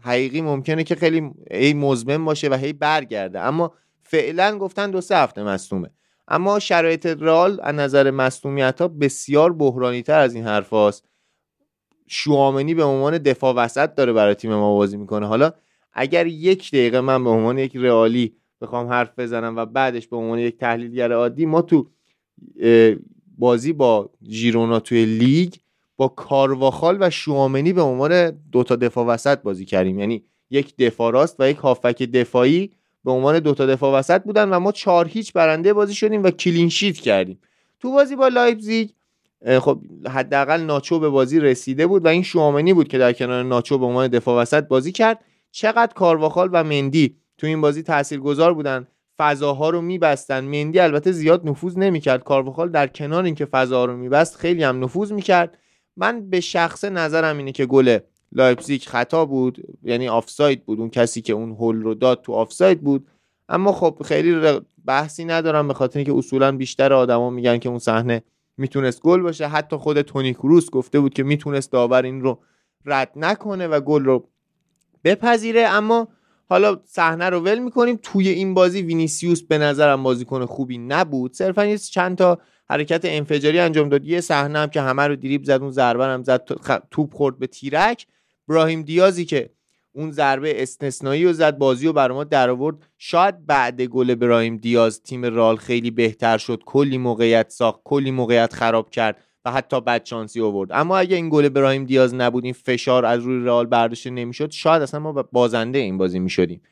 Speaker 2: حقیقی ممکنه که خیلی ای مزمن باشه و هی برگرده. اما فعلا گفتن دو سه هفته مصومه اما شرایط رال از نظر مصومیت ها بسیار بحرانی تر از این حرف شوامنی به عنوان دفاع وسط داره برای تیم ما بازی می‌کنه. حالا اگر یک دقیقه من به عنوان یک رئالی بخوام حرف بزنم و بعدش به عنوان یک تحلیلگر عادی ما تو بازی با ژیرونا توی لیگ با کارواخال و شوامنی به عنوان دوتا دفاع وسط بازی کردیم. یعنی یک دفاع راست و یک هافک دفاعی به عنوان دوتا دفاع وسط بودن و ما چهار هیچ برنده بازی شدیم و کلینشیت کردیم. تو بازی با لایپزیگ خب حداقل ناچو به بازی رسیده بود و این شوامنی بود که در کنار ناچو به عنوان دفاع وسط بازی کرد. چقدر کارواخال و مندی تو این بازی تاثیرگذار بودن. فضاها رو میبستن. مندی البته زیاد نفوذ نمی‌کرد. کارواخال در کنار اینکه فضاها رو میبست خیلی هم نفوذ می‌کرد. من به شخص نظرم اینه که گل لایپزیگ خطا بود. یعنی آفساید بود. اون کسی که اون هل رو داد تو آفساید بود. اما خب خیلی بحثی ندارم به خاطر اینکه اصولا بیشتر آدما میگن که اون صحنه می‌تونست گل باشه. حتی خود تونی کروس گفته بود که می‌تونست داور این رو رد نکنه و گل رو بپذیره. اما حالا صحنه رو ول می‌کنیم. توی این بازی وینیسیوس به نظرم بازیکن خوبی نبود. صرفا یه چند تا حرکت انفجاری انجام داد. یه صحنه هم که همه رو دریب زد اون ضربه هم زد توپ خورد به تیرک. براهیم دیازی که اون ضربه استثنایی رو زد بازی رو برای ما در آورد. شاید بعد گل براهیم دیاز تیم رال خیلی بهتر شد کلی موقعیت ساخت کلی موقعیت خراب کرد و حتی بد شانسی آورد. اما اگه این گل براهیم دیاز نبود این فشار از روی رئال برداشته نمی‌شد شاید اصلا ما بازنده این بازی می‌شدیم.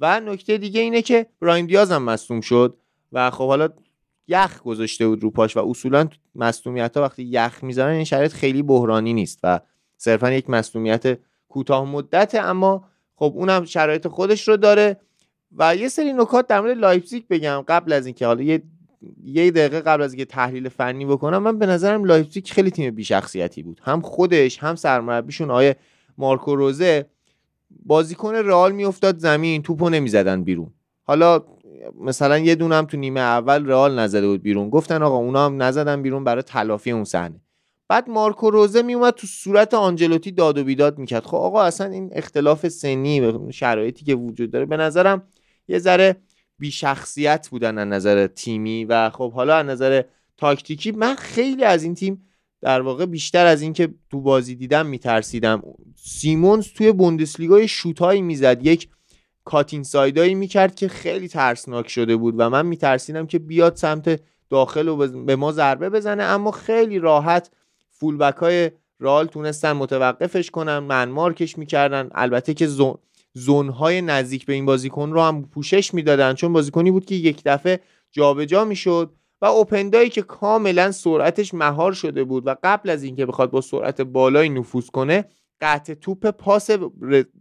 Speaker 2: و نکته دیگه اینه که براهیم دیاز هم مصدوم شد و خب حالا یخ گذاشته بود رو پاش و اصولا مصدومیت ها وقتی یخ می‌ذارن این شرایط خیلی بحرانی نیست و صرفا یک مصدومیت کوتاه مدت اما خب اونم شرایط خودش رو داره. و یه سری نکات در مورد لایپزیگ بگم قبل از اینکه حالا یه یه دقیقه قبل از اینکه تحلیل فنی بکنم من به نظرم لایپزیگ خیلی تیم بیشخصیتی بود. هم خودش هم سرمربیشون آقای مارکو روزه بازیکن رئال می‌افتاد زمین توپو نمی‌زدن بیرون. حالا مثلا یه دونم تو نیمه اول رئال نزده بود بیرون. گفتن آقا اونا هم نزدن بیرون برای تلافی اون صحنه. بعد مارکو روزه میومد تو صورت آنجلوتی داد و بیداد می‌کرد. خب آقا اصلا این اختلاف سنی و شرایطی که وجود داره. به نظرم یه ذره بیشخصیت بودن از نظر تیمی و خب حالا از نظر تاکتیکی من خیلی از این تیم در واقع بیشتر از اینکه تو بازی دیدم میترسیدم. سیمونز توی بوندسلیگای شوتایی می‌زد. یک کاتین سایدایی می‌کرد که خیلی ترسناک شده بود و من میترسیدم که بیاد سمت داخل و به ما ضربه بزنه. اما خیلی راحت فولبک های رال تونستن متوقفش کنن من مارکش می‌کردن. البته که زون زون های نزدیک به این بازیکن رو هم پوشش می‌دادن چون بازیکنی بود که یک دفعه جابجا می‌شد و اوپندایی که کاملا سرعتش مهار شده بود و قبل از اینکه بخواد با سرعت بالایی نفوذ کنه قطع توپ پاس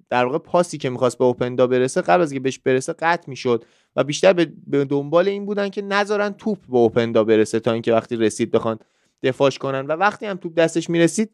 Speaker 2: در واقع پاسی که می‌خواست به اوپندا برسه قبل از اینکه بهش برسه قطع می‌شد و بیشتر به دنبال این بودن که نذارن توپ به اوپندا برسه تا اینکه وقتی رسید بخوان دفاعش کنن. و وقتی هم توپ دستش می‌رسید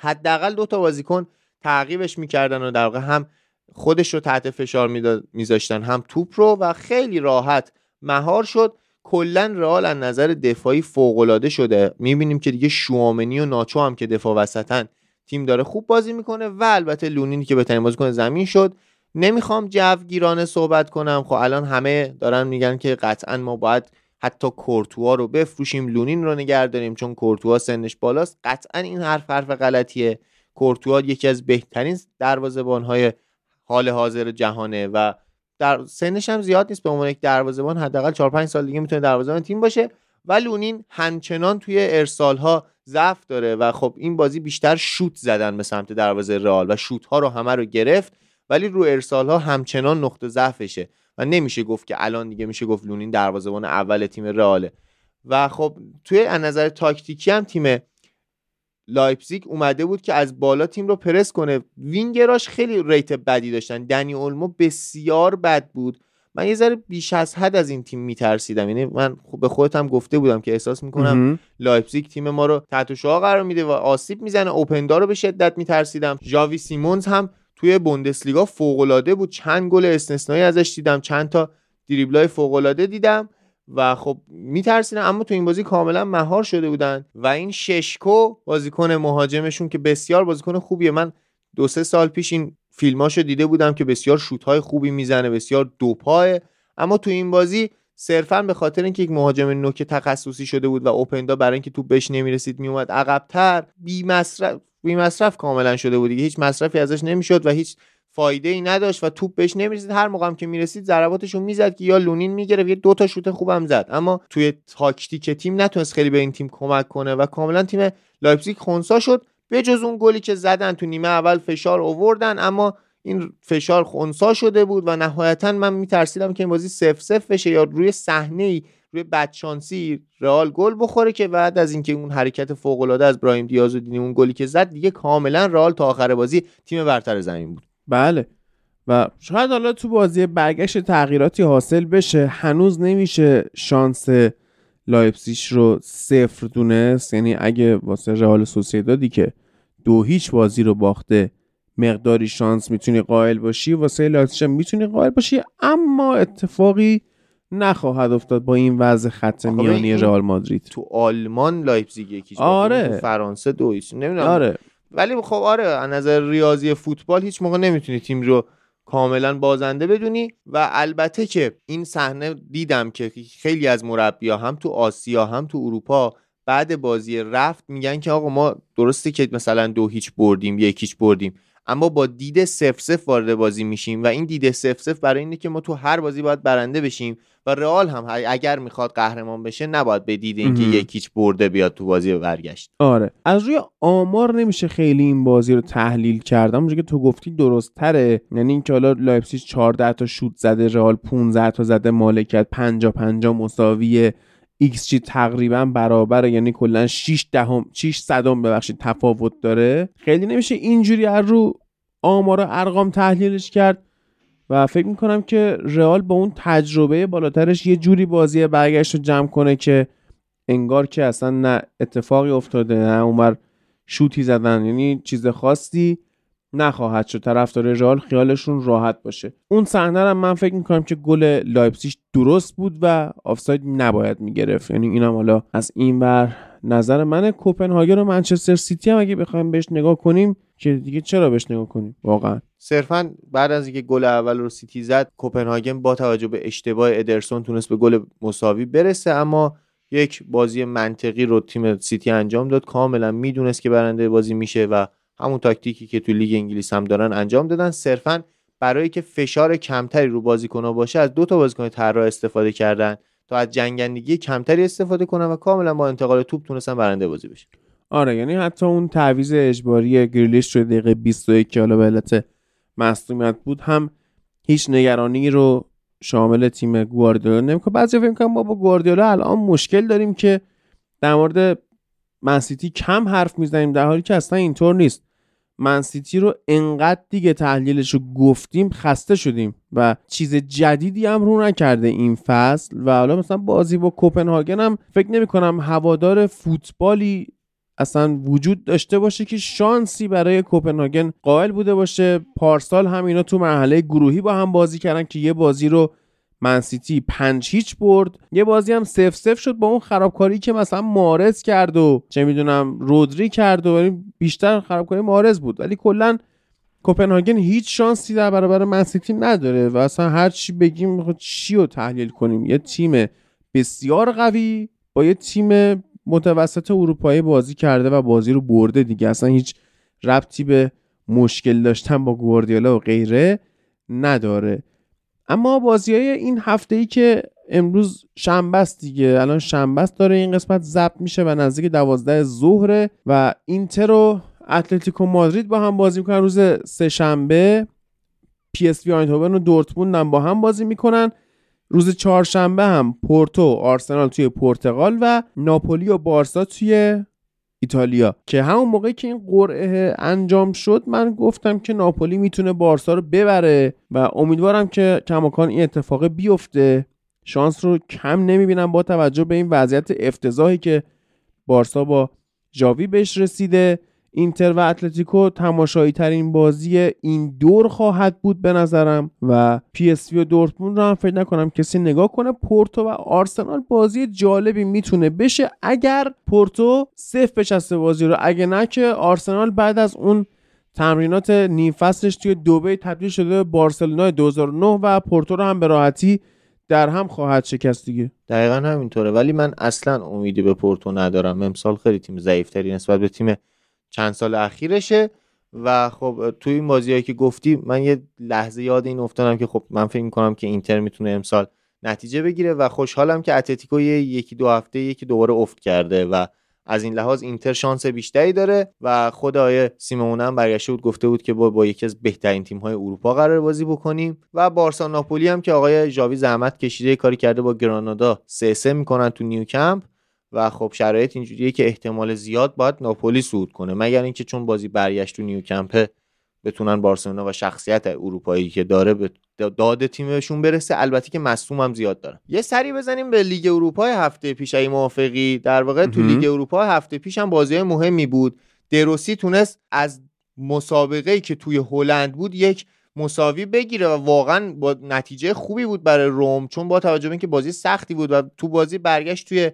Speaker 2: حداقل دو تا بازیکن تعقیبش می‌کردن و در واقع هم خودش رو تحت فشار میذاشتن هم توپ رو و خیلی راحت مهار شد. کلا رئال از نظر دفاعی فوق شده. می‌بینیم که دیگه شوامنی و ناچو هم که دفاع وسطن تیم داره خوب بازی می‌کنه و البته لونینی که بهترین بازیکن زمین شد. نمی‌خوام جوگیرانه صحبت کنم. خب الان همه دارن میگن که قطعا ما باید حتی کورتوا رو بفروشیم لونین رو نگه داریم چون کورتوا سنش بالاست. قطعا این حرف حرف غلطیه. کورتوا یکی از بهترین دروازه‌بان‌های حال حاضر جهانه و در سنش هم زیاد نیست. به عنوان یک دروازه‌بان حداقل 4 5 سال دیگه می‌تونه دروازه‌بان تیم باشه و لونین همچنان توی ارسال ها ضعف داره و خب این بازی بیشتر شوت زدن به سمت دروازه رئال و شوت ها رو همه رو گرفت ولی رو ارسال ها همچنان نقطه ضعفشه. و نمیشه گفت که الان دیگه میشه گفت لونین دروازه‌بان اول تیم رئاله. و خب توی از نظر تاکتیکی هم تیم لایپزیگ اومده بود که از بالا تیم رو پرس کنه. وینگراش خیلی rate بدی داشتن. دنی اولمو بسیار بد بود. من یه ذره بیش از حد از این تیم میترسیدم. یعنی من خب به خودم گفته بودم که احساس می‌کنم لایپزیگ تیم ما رو تحت شعاع قرار میده و آسیب می‌زنه. اوپندا رو به شدت میترسیدم. ژاوی سیمونز هم توی بوندسلیگا فوق العاده بود. چند گل استثنایی ازش دیدم چند تا دریبلای فوق العاده دیدم و خب میترسیدن اما تو این بازی کاملا مهار شده بودن و این ششکو بازیکن مهاجمشون که بسیار بازیکن خوبیه. من دو سه سال پیش این فیلماشو دیده بودم که بسیار شوت های خوبی می‌زنه بسیار دوپاه اما تو این بازی صرفا به خاطر اینکه یک مهاجم نوک تخصصی شده بود و اوپندا برای اینکه تو بهش نمی‌رسید میومد عقبتر بی مصرف بی مصرف کاملا شده بود دیگه. هیچ مصرفی ازش نمی‌شد و هیچ فایده ای نداشت و توپ بهش نمی‌رسید. هر موقع هم که می‌رسید ضرباتشو می‌زد که یا لونین می‌گرفت یه دو تا شوت خوبم زد. اما توی تاکتیک تیم نتونست خیلی به این تیم کمک کنه و کاملا تیم لایپزیگ خونسا شد. به جز اون گلی که زدن تو نیمه اول فشار اووردن اما این فشار خونسا شده بود و نهایتا من میترسیدم که این بازی صفر صفر بشه یا روی صحنه ای روی بدشانسی رئال گل بخوره که بعد از اینکه اون حرکت فوق العاده از براهیم دیاز و اون گلی که زد دیگه کاملا رئال تا آخر بازی تیم برتر زمین بود.
Speaker 1: بله. و شاید حالا تو بازی برگشت تغییراتی حاصل بشه. هنوز نمیشه شانس لایپزیگ رو صفر دونست. یعنی اگه واسه رئال سوسیدادی که دو هیچ بازی رو باخته مقداری شانس می‌تونی قائل باشی واسه لایپزیگ می‌تونی قائل باشی. اما اتفاقی نخواهد افتاد با این وضع خط میانی رئال مادرید.
Speaker 2: تو آلمان لایپزیگ یکیش
Speaker 1: آره.
Speaker 2: تو فرانسه دویش نمی‌دونم.
Speaker 1: آره.
Speaker 2: ولی خب آره از نظر ریاضی فوتبال هیچ موقع نمی‌تونی تیم رو کاملا بازنده بدونی و البته که این صحنه دیدم که خیلی از مربیا هم تو آسیا هم تو اروپا بعد بازی رفت میگن که آقا ما درسته که مثلا دو هیچ بردیم یکیچ بردیم اما با دید سف سف وارد بازی میشیم و این دید سف سف برای اینه که ما تو هر بازی باید برنده بشیم و رئال هم اگر می‌خواد قهرمان بشه نباید به دید اینکه یکیچ برده بیاد تو بازی برگشت.
Speaker 1: آره. از روی آمار نمیشه خیلی این بازی رو تحلیل کرد اونجوری که تو گفتی درست تره یعنی اینکه حالا لایپزیگ 14 تا شوت زده رئال 15 تا زده مالکیت 50 50 مساویه ایکس جی تقریبا برابره. یعنی کلا 6 دهم 6 صدم ببخشید تفاوت داره. خیلی نمیشه اینجوری از رو آمار و ارقام تحلیلش کرد. و فکر می‌کنم که رئال با اون تجربه بالاترش یه جوری بازی برگشت رو جمع کنه که انگار که اصلا نه اتفاقی افتاده نه اونور شوتی زدن. یعنی چیز خاصی نخواهد شد. طرفدار رئال خیالشون راحت باشه. اون صحنه رو من فکر می‌کنم که گل لایپزیگ درست بود و آفساید نباید می‌گرفت. یعنی اینم حالا از این بر نظر من. کوپنهاگن و منچستر سیتی هم اگه بخوایم بهش نگاه کنیم که دیگه چرا بهش نگاه کنیم؟ واقعا.
Speaker 2: صرفا بعد از اینکه گل اول رو سیتی زد کوپنهاگن با توجه به اشتباه ادرسون تونست به گل مساوی برسه. اما یک بازی منطقی رو تیم سیتی انجام داد. کاملا می‌دونست که برنده بازی میشه و همون تاکتیکی که تو لیگ انگلیس هم دارن انجام دادن. صرفا برای که فشار کمتری رو بازیکن‌ها باشه از دو تا بازیکن طراح استفاده کردن تا از جنگندگی کمتری استفاده کنن و کاملا با انتقال توپ تونستن برنده بازی بشه
Speaker 1: آره یعنی حتی اون تعویض اجباری گریلیش رو دقیقه 21 که حالا به علت مصدومیت بود هم هیچ نگرانی رو شامل تیم گواردیولا نمی‌کنه. بعضی فکر کنم ما با گواردیولا الان مشکل داریم که در مورد منسیتی کم حرف می‌زنیم در حالی که اصلا اینطور نیست. منسیتی رو انقدر دیگه تحلیلش رو گفتیم خسته شدیم و چیز جدیدی هم رو نکرده این فصل و حالا مثلا بازی با کوپنهاگن هم فکر نمی کنم هوادار فوتبالی اصلا وجود داشته باشه که شانسی برای کوپنهاگن قائل بوده باشه. پارسال هم اینا تو مرحله گروهی با هم بازی کردن که یه بازی رو منسیتی پنج هیچ برد. یه بازی هم سف سف شد با اون خرابکاری که مثلا مارز کرد و چه می‌دونم رودری کرد و یعنی بیشتر خرابکاری مارز بود. ولی کلا کوپنهاگن هیچ شانسی در برابر منسیتی نداره و اصلا هر چی بگیم چی رو تحلیل کنیم؟ یه تیم بسیار قوی با یه تیم متوسط اروپایی بازی کرده و بازی رو برده دیگه. اصلا هیچ ربطی به مشکل داشتن با گواردیولا و غیره نداره. اما بازی های این هفته ای که امروز شنبه است دیگه الان شنبه است داره این قسمت ضبط میشه و نزدیک دوازده ظهره و اینتر و اتلتیکو مادرید با هم بازی می‌کنن. روز سه شنبه پی اس وی و دورتموند هم با هم بازی می‌کنن. روز چهارشنبه هم پورتو آرسنال توی پرتغال و ناپولی و بارسا توی ایتالیا. که همون موقعی که این قرعه انجام شد من گفتم که ناپولی می‌تونه بارسا رو ببره و امیدوارم که کماکان این اتفاق بیفته. شانس رو کم نمی‌بینم با توجه به این وضعیت افتضاحی که بارسا با جاوی بهش رسیده. اینتر و اتلتیکو تماشایی ترین بازی این دور خواهد بود به نظرم و پی اس وی و دورتموند رو هم فکر نکنم کسی نگاه کنه. پورتو و آرسنال بازی جالبی می‌تونه بشه اگر پورتو سفت بچسبه بازی رو. اگه نه که آرسنال بعد از اون تمرینات نیم فصلش توی دبی تبدیل شده به بارسلونا 2009 و پورتو رو هم به راحتی در هم خواهد شکست دیگه.
Speaker 2: دقیقا همینطوره. ولی من اصلا امیدی به پورتو ندارم. امسال خیلی تیم ضعیفتری نسبت به تیم چند سال اخیرشه و خب توی این بازیهایی که گفتی من یه لحظه یاد این افتادم که خب من فکر می‌کنم که اینتر می‌تونه امسال نتیجه بگیره و خوشحالم که اتلتیکو یکی دو هفته یکی دوباره افت کرده و از این لحاظ اینتر شانس بیشتری داره و خود آیه سیمون هم برگشته بود گفته بود که با, با یکی از بهترین تیم های اروپا قرار بازی بکنیم و بارسا ناپولی هم که آقای ژاوی زحمت کشیده کاری کرده با گرانادا سه سه می‌کنن تو نیوکمپ. و خب شرایط اینجوریه که احتمال زیاد باید ناپولی صعود کنه مگر اینکه چون بازی برگشت تو نیوکمپ بتونن بارسلونا و شخصیت اروپایی که داره به داد تیمشون برسه. البته که مصوم هم زیاد دارن. یه سری بزنیم به لیگ اروپا هفته پیش ای موافقی. در واقع تو لیگ اروپا هفته پیش هم بازی مهمی بود. دروسی تونست از مسابقه که توی هلند بود یک مساوی بگیره و واقعا با نتیجه خوبی بود برای روم چون با توجه به اینکه بازی سختی بود و تو بازی برگشت توی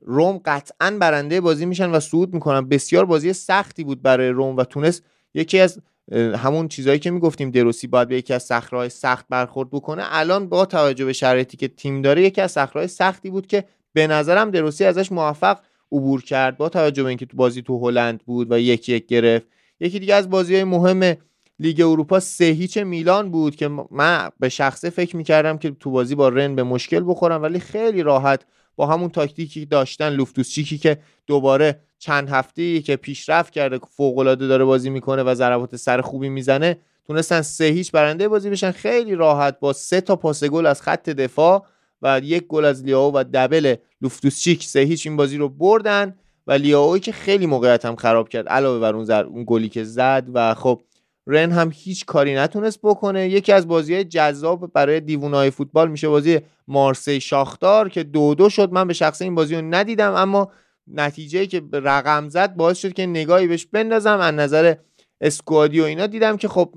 Speaker 2: روم قطعا برنده بازی میشن و صعود می‌کنن. بسیار بازی سختی بود برای روم و تونست یکی از همون چیزهایی که می‌گفتیم دروسی باید به یکی از صخره‌های سخت برخورد بکنه. الان با توجه به شرایطی که تیم داره یکی از صخره‌های سختی بود که به نظرم دروسی ازش موفق عبور کرد. با توجه به اینکه تو بازی تو هلند بود و یکی یک گرفت. یکی دیگه از بازی های مهم لیگ اروپا سه هیچ میلان بود که من به شخصه فکر می‌کردم که تو بازی با رن به مشکل بخورم ولی خیلی راحت با همون تاکتیکی داشتن لوفتوس چیکی که دوباره چند هفته که پیشرفت کرده فوق العاده داره بازی می‌کنه و ضربات سر خوبی می‌زنه تونستن سه هیچ برنده بازی بشن. خیلی راحت با سه تا پاس گل از خط دفاع و یک گل از لیاو و دبل لوفتوسچیک سه هیچ این بازی رو بردن و لیاوی که خیلی موقعیت هم خراب کرد علاوه بر اون, اون گلی که زد و خب رن هم هیچ کاری نتونست بکنه. یکی از بازی جذاب برای دیوونای فوتبال میشه بازی مارسی شاختار که دو دو شد. من به شخصه این بازی رو ندیدم اما نتیجه که رقم زد باعث شد که نگاهی بهش بندازم. از نظر squad ی و اینا دیدم که خب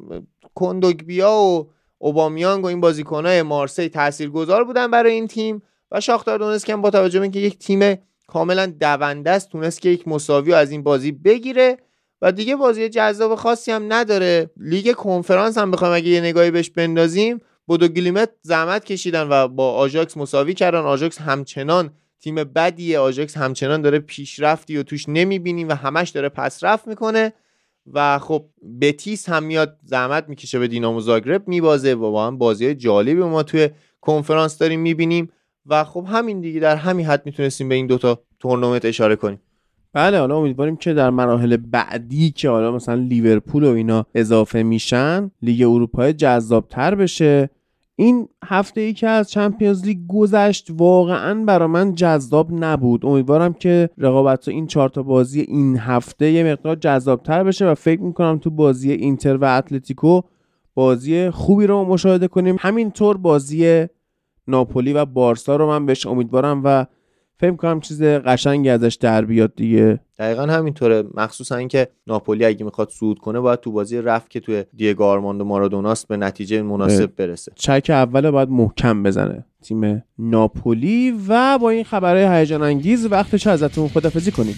Speaker 2: کوندوگبیا و اوبامیانگ و این بازیکنهای مارسی تاثیرگذار بودن برای این تیم و شاختار تونست که با توجه به اینکه یک تیم کاملا دونده است تونست که یک مساوی از این بازی بگیره. و دیگه بازی جذاب خاصی هم نداره. لیگ کنفرانس هم بخوایم اگه یه نگاهی بهش بندازیم بودو گلیمت زحمت کشیدن و با آژاکس مساوی کردن. آژاکس همچنان تیم بدیه آژاکس همچنان داره پیشرفتی و توش نمی‌بینیم و همش داره پسرفت می‌کنه. و خب بتیس هم میاد زحمت می‌کشه به دینامو زاگرب میبازه. و با هم بازی جالبی ما توی کنفرانس داریم می‌بینیم. و خب همین دیگه در همین حد می‌تونستیم به این دوتا تورنمنت اشاره کنیم.
Speaker 1: بله حالا امیدواریم که در مراحل بعدی که حالا مثلا لیورپول و اینا اضافه میشن لیگ اروپا جذابتر بشه. این هفته ای که از چمپیونز لیگ گذشت واقعا برا من جذاب نبود. امیدوارم که رقابت این چهار تا بازی این هفته یه مقدار جذابتر بشه و فکر می‌کنم تو بازی اینتر و اتلتیکو بازی خوبی رو مشاهده کنیم. همینطور بازی ناپولی و بارسا رو من بهش امیدوارم و فکر کنم چیز قشنگی ازش در بیاد دیگه.
Speaker 2: دقیقا همینطوره. مخصوصا اینکه ناپولی اگه می‌خواد صعود کنه باید تو بازی رفت که توی دیگو آرماندو مارادوناست به نتیجه مناسب برسه.
Speaker 1: چک اول باید محکم بزنه تیم ناپولی و با این خبرهای هیجان انگیز وقتش ازتون خدافزی کنیم.